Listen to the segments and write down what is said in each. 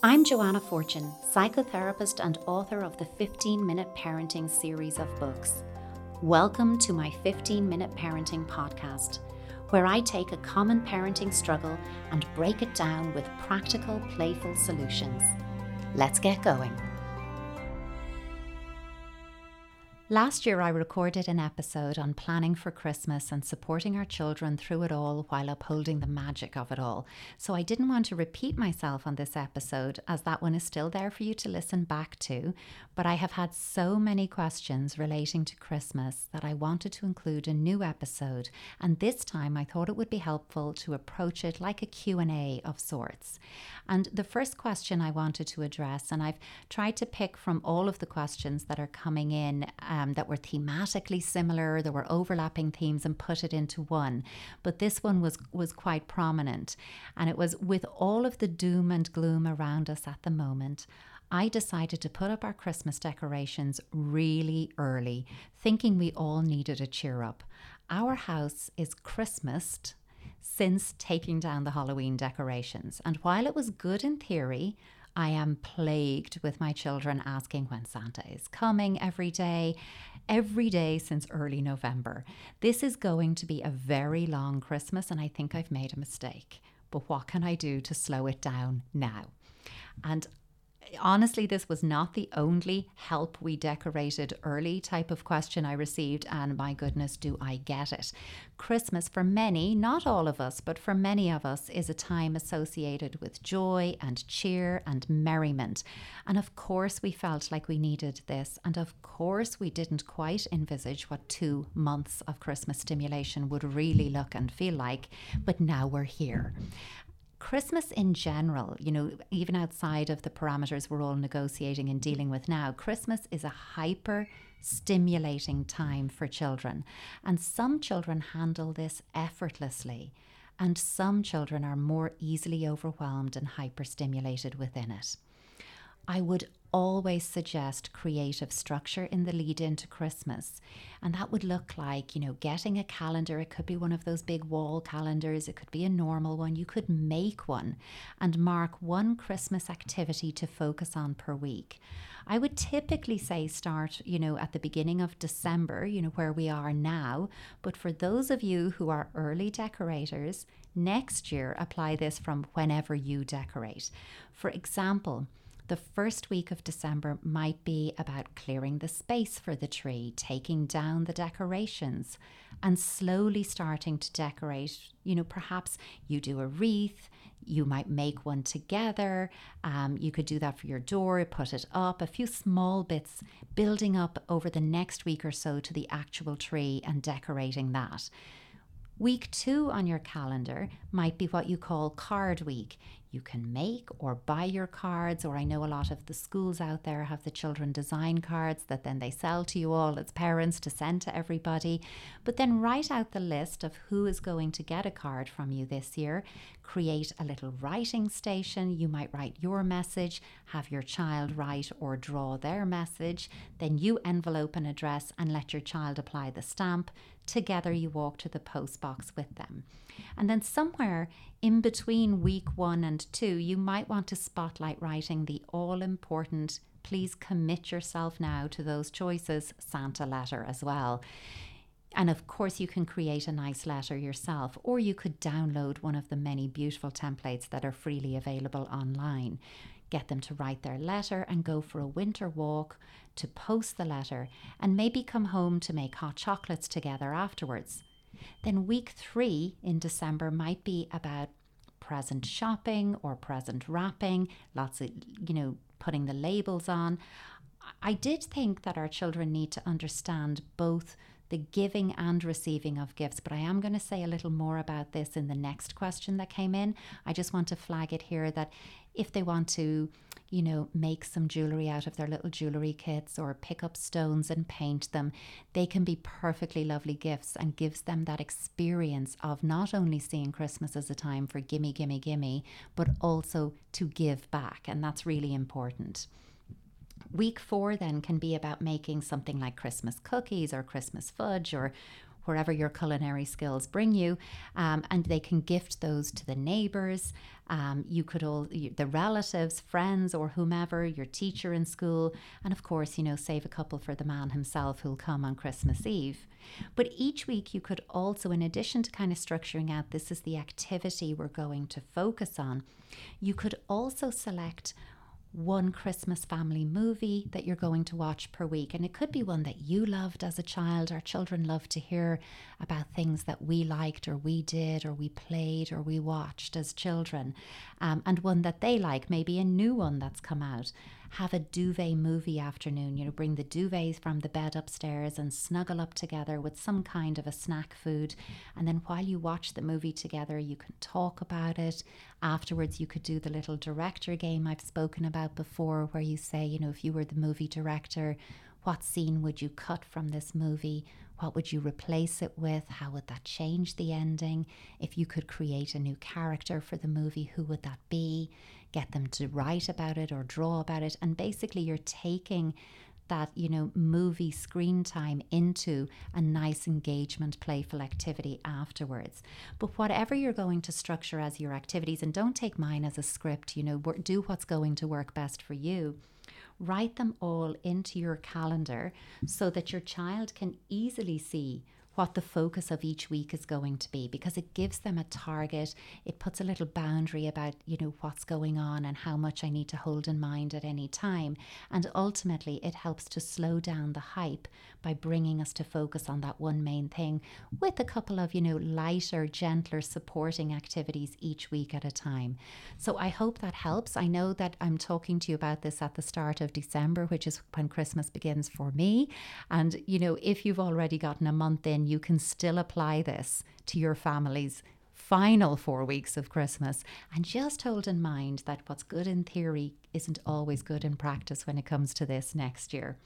I'm Joanna Fortune, psychotherapist and author of the 15 Minute Parenting series of books. Welcome to my 15 Minute Parenting podcast, where I take a common parenting struggle and break it down with practical, playful solutions. Let's get going. Last year, I recorded an episode on planning for Christmas and supporting our children through it all while upholding the magic of it all. So I didn't want to repeat myself on this episode, as that one is still there for you to listen back to. But I have had so many questions relating to Christmas that I wanted to include a new episode. And this time, I thought it would be helpful to approach it like a Q&A of sorts. And the first question I wanted to address, and I've tried to pick from all of the questions that are coming in Um, that were thematically similar, there were overlapping themes, and put it into one. But this one was was quite prominent, and it was with all of the doom and gloom around us at the moment. I decided to put up our Christmas decorations really early, thinking we all needed a cheer up. Our house is Christmased since taking down the Halloween decorations, and while it was good in theory, I am plagued with my children asking when Santa is coming every day, every day since early November. This is going to be a very long Christmas, and I think I've made a mistake. But what can I do to slow it down now? And honestly, this was not the only help we decorated early type of question I received, and my goodness, do I get it? Christmas, for many, not all of us, but for many of us, is a time associated with joy and cheer and merriment. And of course, we felt like we needed this, and of course, we didn't quite envisage what two months of Christmas stimulation would really look and feel like, but now we're here. Christmas in general, you know, even outside of the parameters we're all negotiating and dealing with now, Christmas is a hyper stimulating time for children. And some children handle this effortlessly, and some children are more easily overwhelmed and hyperstimulated within it. I would always suggest creative structure in the lead into Christmas. And that would look like, you know, getting a calendar. It could be one of those big wall calendars, it could be a normal one. You could make one and mark one Christmas activity to focus on per week. I would typically say start, you know, at the beginning of December, you know, where we are now. But for those of you who are early decorators, next year apply this from whenever you decorate. For example, the first week of December might be about clearing the space for the tree, taking down the decorations, and slowly starting to decorate. You know, perhaps you do a wreath, you might make one together. Um, you could do that for your door, put it up, a few small bits building up over the next week or so to the actual tree and decorating that. Week two on your calendar might be what you call card week. You can make or buy your cards, or I know a lot of the schools out there have the children design cards that then they sell to you all as parents to send to everybody. But then write out the list of who is going to get a card from you this year. Create a little writing station. You might write your message, have your child write or draw their message. Then you envelope an address and let your child apply the stamp. Together, you walk to the post box with them. And then somewhere in between week one and two, you might want to spotlight writing the all important, please commit yourself now to those choices Santa letter as well. And of course, you can create a nice letter yourself, or you could download one of the many beautiful templates that are freely available online. Get them to write their letter and go for a winter walk to post the letter, and maybe come home to make hot chocolates together afterwards. Then week three in December might be about present shopping or present wrapping, lots of, you know, putting the labels on. I did think that our children need to understand both the giving and receiving of gifts. But I am going to say a little more about this in the next question that came in. I just want to flag it here that if they want to, you know, make some jewelry out of their little jewelry kits or pick up stones and paint them, they can be perfectly lovely gifts and gives them that experience of not only seeing Christmas as a time for gimme, gimme, gimme, but also to give back. And that's really important. Week four then can be about making something like Christmas cookies or Christmas fudge or wherever your culinary skills bring you, um, and they can gift those to the neighbours. Um, you could all the relatives, friends, or whomever, your teacher in school, and of course, you know, save a couple for the man himself who'll come on Christmas Eve. But each week, you could also, in addition to kind of structuring out this is the activity we're going to focus on, you could also select one Christmas family movie that you're going to watch per week. And it could be one that you loved as a child. Our children love to hear about things that we liked, or we did, or we played, or we watched as children. Um, and one that they like, maybe a new one that's come out have a duvet movie afternoon. You know, bring the duvets from the bed upstairs and snuggle up together with some kind of a snack food. And then while you watch the movie together, you can talk about it. Afterwards, you could do the little director game I've spoken about before, where you say, you know, if you were the movie director, what scene would you cut from this movie? What would you replace it with? How would that change the ending? If you could create a new character for the movie, who would that be? Get them to write about it or draw about it. And basically, you're taking that you know movie screen time into a nice engagement playful activity afterwards but whatever you're going to structure as your activities and don't take mine as a script you know do what's going to work best for you write them all into your calendar so that your child can easily see what the focus of each week is going to be because it gives them a target. It puts a little boundary about, you know, what's going on and how much I need to hold in mind at any time. And ultimately, it helps to slow down the hype by bringing us to focus on that one main thing with a couple of, you know, lighter, gentler, supporting activities each week at a time. So I hope that helps. I know that I'm talking to you about this at the start of December, which is when Christmas begins for me. And, you know, if you've already gotten a month in, you can still apply this to your family's final four weeks of Christmas. And just hold in mind that what's good in theory isn't always good in practice when it comes to this next year.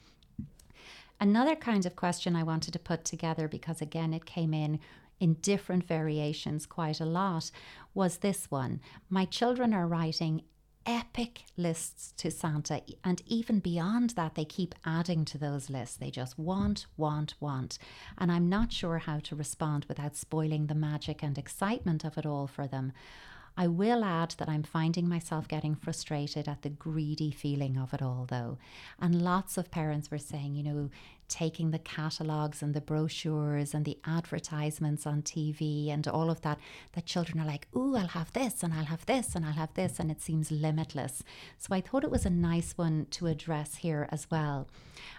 Another kind of question I wanted to put together, because again, it came in in different variations quite a lot, was this one. My children are writing epic lists to Santa. And even beyond that, they keep adding to those lists. They just want, want, want. And I'm not sure how to respond without spoiling the magic and excitement of it all for them. I will add that I'm finding myself getting frustrated at the greedy feeling of it all, though. And lots of parents were saying, you know, taking the catalogues and the brochures and the advertisements on TV and all of that, that children are like, ooh, I'll have this and I'll have this and I'll have this, and it seems limitless. So I thought it was a nice one to address here as well.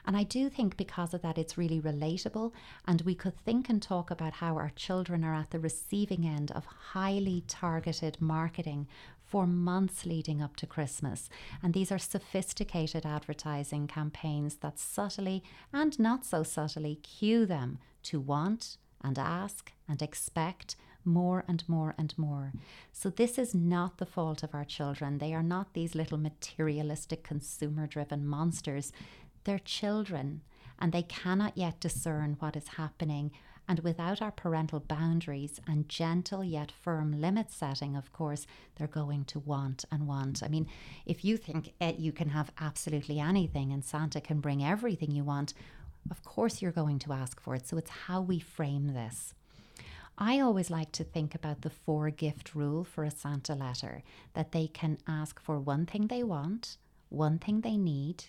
And I do think because of that, it's really relatable, and we could think and talk about how our children are at the receiving end of highly targeted marketing for months leading up to Christmas. And these are sophisticated advertising campaigns that subtly and not so subtly cue them to want and ask and expect more and more and more. So, this is not the fault of our children. They are not these little materialistic, consumer driven monsters. They're children and they cannot yet discern what is happening and without our parental boundaries and gentle yet firm limit setting, of course, they're going to want and want. I mean, if you think eh, you can have absolutely anything and Santa can bring everything you want, of course you're going to ask for it. So it's how we frame this. I always like to think about the four gift rule for a Santa letter that they can ask for one thing they want, one thing they need,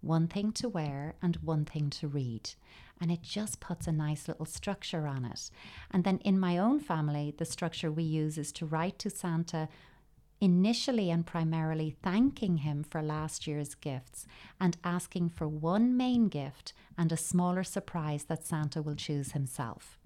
one thing to wear, and one thing to read and it just puts a nice little structure on it. And then in my own family, the structure we use is to write to Santa initially and primarily thanking him for last year's gifts and asking for one main gift and a smaller surprise that Santa will choose himself.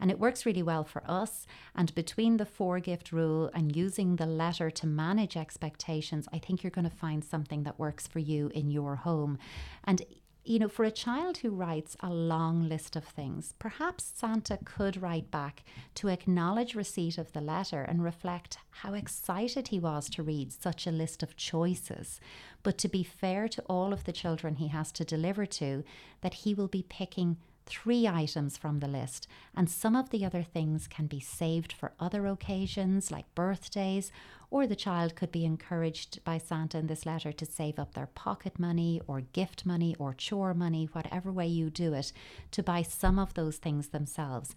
And it works really well for us. And between the four gift rule and using the letter to manage expectations, I think you're going to find something that works for you in your home. And you know, for a child who writes a long list of things, perhaps Santa could write back to acknowledge receipt of the letter and reflect how excited he was to read such a list of choices. But to be fair to all of the children he has to deliver to, that he will be picking three items from the list, and some of the other things can be saved for other occasions like birthdays, or the child could be encouraged by Santa in this letter to save up their pocket money or gift money or chore money, whatever way you do it, to buy some of those things themselves.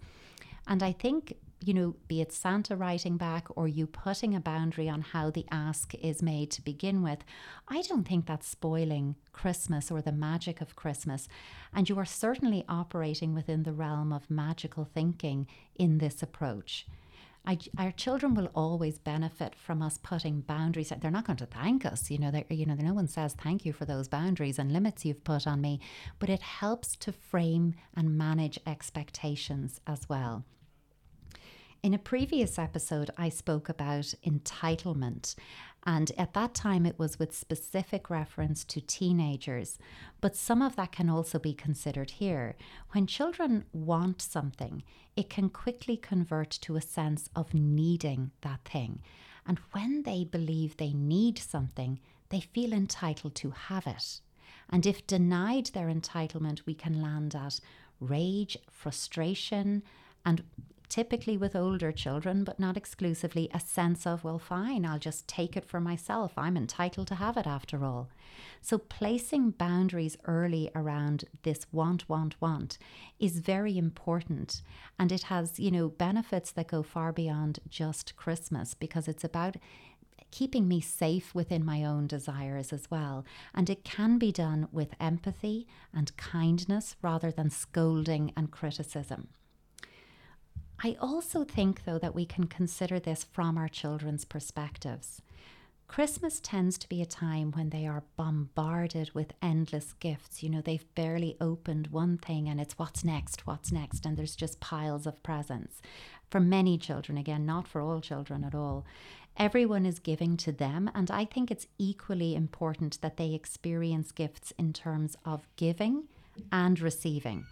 And I think you know, be it Santa writing back or you putting a boundary on how the ask is made to begin with, I don't think that's spoiling Christmas or the magic of Christmas. And you are certainly operating within the realm of magical thinking in this approach. I, our children will always benefit from us putting boundaries. They're not going to thank us, you know. You know, no one says thank you for those boundaries and limits you've put on me, but it helps to frame and manage expectations as well. In a previous episode, I spoke about entitlement, and at that time it was with specific reference to teenagers, but some of that can also be considered here. When children want something, it can quickly convert to a sense of needing that thing. And when they believe they need something, they feel entitled to have it. And if denied their entitlement, we can land at rage, frustration, and typically with older children, but not exclusively, a sense of, well, fine, I'll just take it for myself. I'm entitled to have it after all. So, placing boundaries early around this want, want, want is very important. And it has, you know, benefits that go far beyond just Christmas because it's about keeping me safe within my own desires as well. And it can be done with empathy and kindness rather than scolding and criticism. I also think, though, that we can consider this from our children's perspectives. Christmas tends to be a time when they are bombarded with endless gifts. You know, they've barely opened one thing and it's what's next, what's next, and there's just piles of presents. For many children, again, not for all children at all. Everyone is giving to them, and I think it's equally important that they experience gifts in terms of giving and receiving.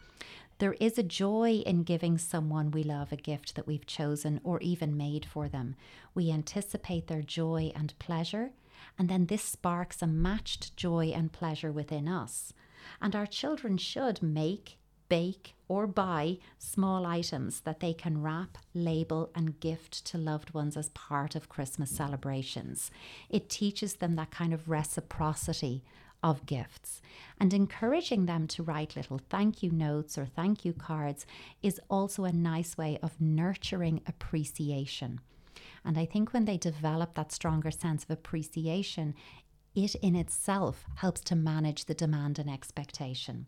There is a joy in giving someone we love a gift that we've chosen or even made for them. We anticipate their joy and pleasure, and then this sparks a matched joy and pleasure within us. And our children should make, bake, or buy small items that they can wrap, label, and gift to loved ones as part of Christmas celebrations. It teaches them that kind of reciprocity of gifts. And encouraging them to write little thank you notes or thank you cards is also a nice way of nurturing appreciation. And I think when they develop that stronger sense of appreciation, it in itself helps to manage the demand and expectation.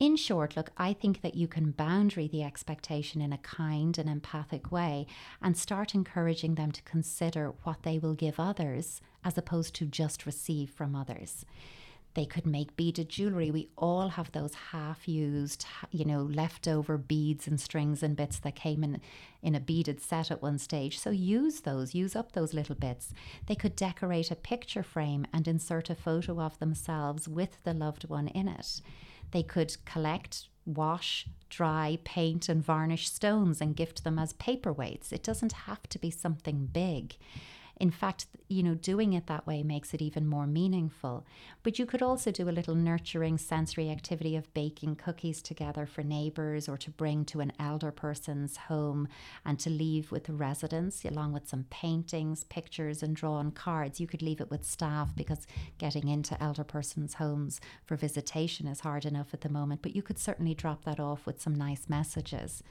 In short, look, I think that you can boundary the expectation in a kind and empathic way and start encouraging them to consider what they will give others as opposed to just receive from others. They could make beaded jewelry. We all have those half used, you know, leftover beads and strings and bits that came in in a beaded set at one stage. So use those, use up those little bits. They could decorate a picture frame and insert a photo of themselves with the loved one in it. They could collect, wash, dry, paint, and varnish stones and gift them as paperweights. It doesn't have to be something big. In fact, you know, doing it that way makes it even more meaningful. But you could also do a little nurturing sensory activity of baking cookies together for neighbours or to bring to an elder person's home and to leave with the residents, along with some paintings, pictures, and drawn cards. You could leave it with staff because getting into elder persons' homes for visitation is hard enough at the moment, but you could certainly drop that off with some nice messages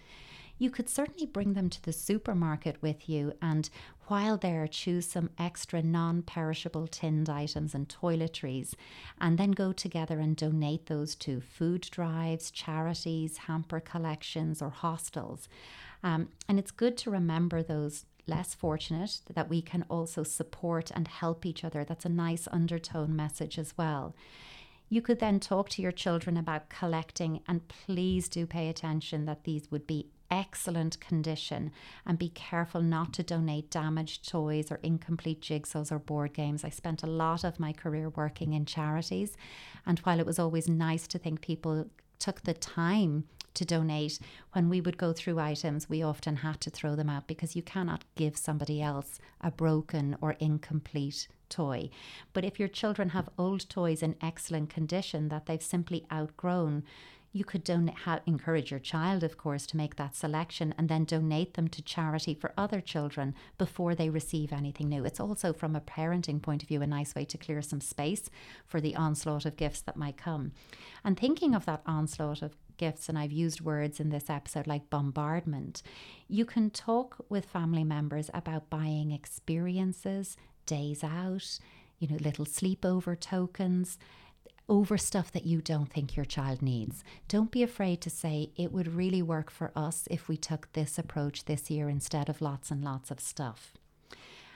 you could certainly bring them to the supermarket with you and while there choose some extra non perishable tinned items and toiletries and then go together and donate those to food drives, charities, hamper collections, or hostels. Um, and it's good to remember those less fortunate that we can also support and help each other. That's a nice undertone message as well. You could then talk to your children about collecting, and please do pay attention that these would be excellent condition and be careful not to donate damaged toys or incomplete jigsaws or board games. I spent a lot of my career working in charities, and while it was always nice to think people took the time to donate, when we would go through items, we often had to throw them out because you cannot give somebody else a broken or incomplete toy. But if your children have old toys in excellent condition that they've simply outgrown, You could ha- encourage your child, of course, to make that selection and then donate them to charity for other children before they receive anything new. It's also, from a parenting point of view, a nice way to clear some space for the onslaught of gifts that might come. And thinking of that onslaught of gifts, and I've used words in this episode like bombardment, you can talk with family members about buying experiences, days out, you know, little sleepover tokens over stuff that you don't think your child needs. Don't be afraid to say it would really work for us if we took this approach this year instead of lots and lots of stuff.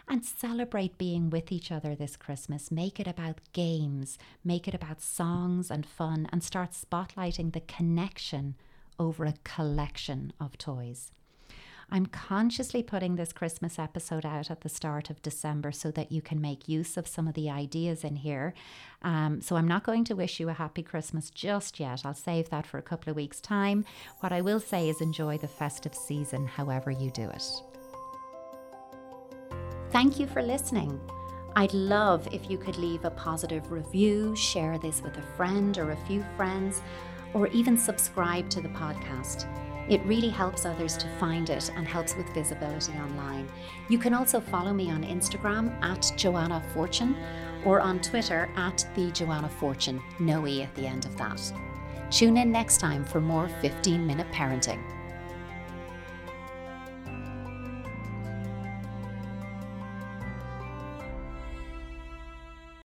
And celebrate being with each other this Christmas. Make it about games, make it about songs and fun, and start spotlighting the connection over a collection of toys. I'm consciously putting this Christmas episode out at the start of December so that you can make use of some of the ideas in here. Um, so I'm not going to wish you a happy Christmas just yet. I'll save that for a couple of weeks' time. What I will say is enjoy the festive season however you do it. Thank you for listening. I'd love if you could leave a positive review, share this with a friend or a few friends, or even subscribe to the podcast. It really helps others to find it and helps with visibility online. You can also follow me on Instagram at Joanna Fortune or on Twitter at the Joanna Fortune, no E at the end of that. Tune in next time for more 15 minute parenting.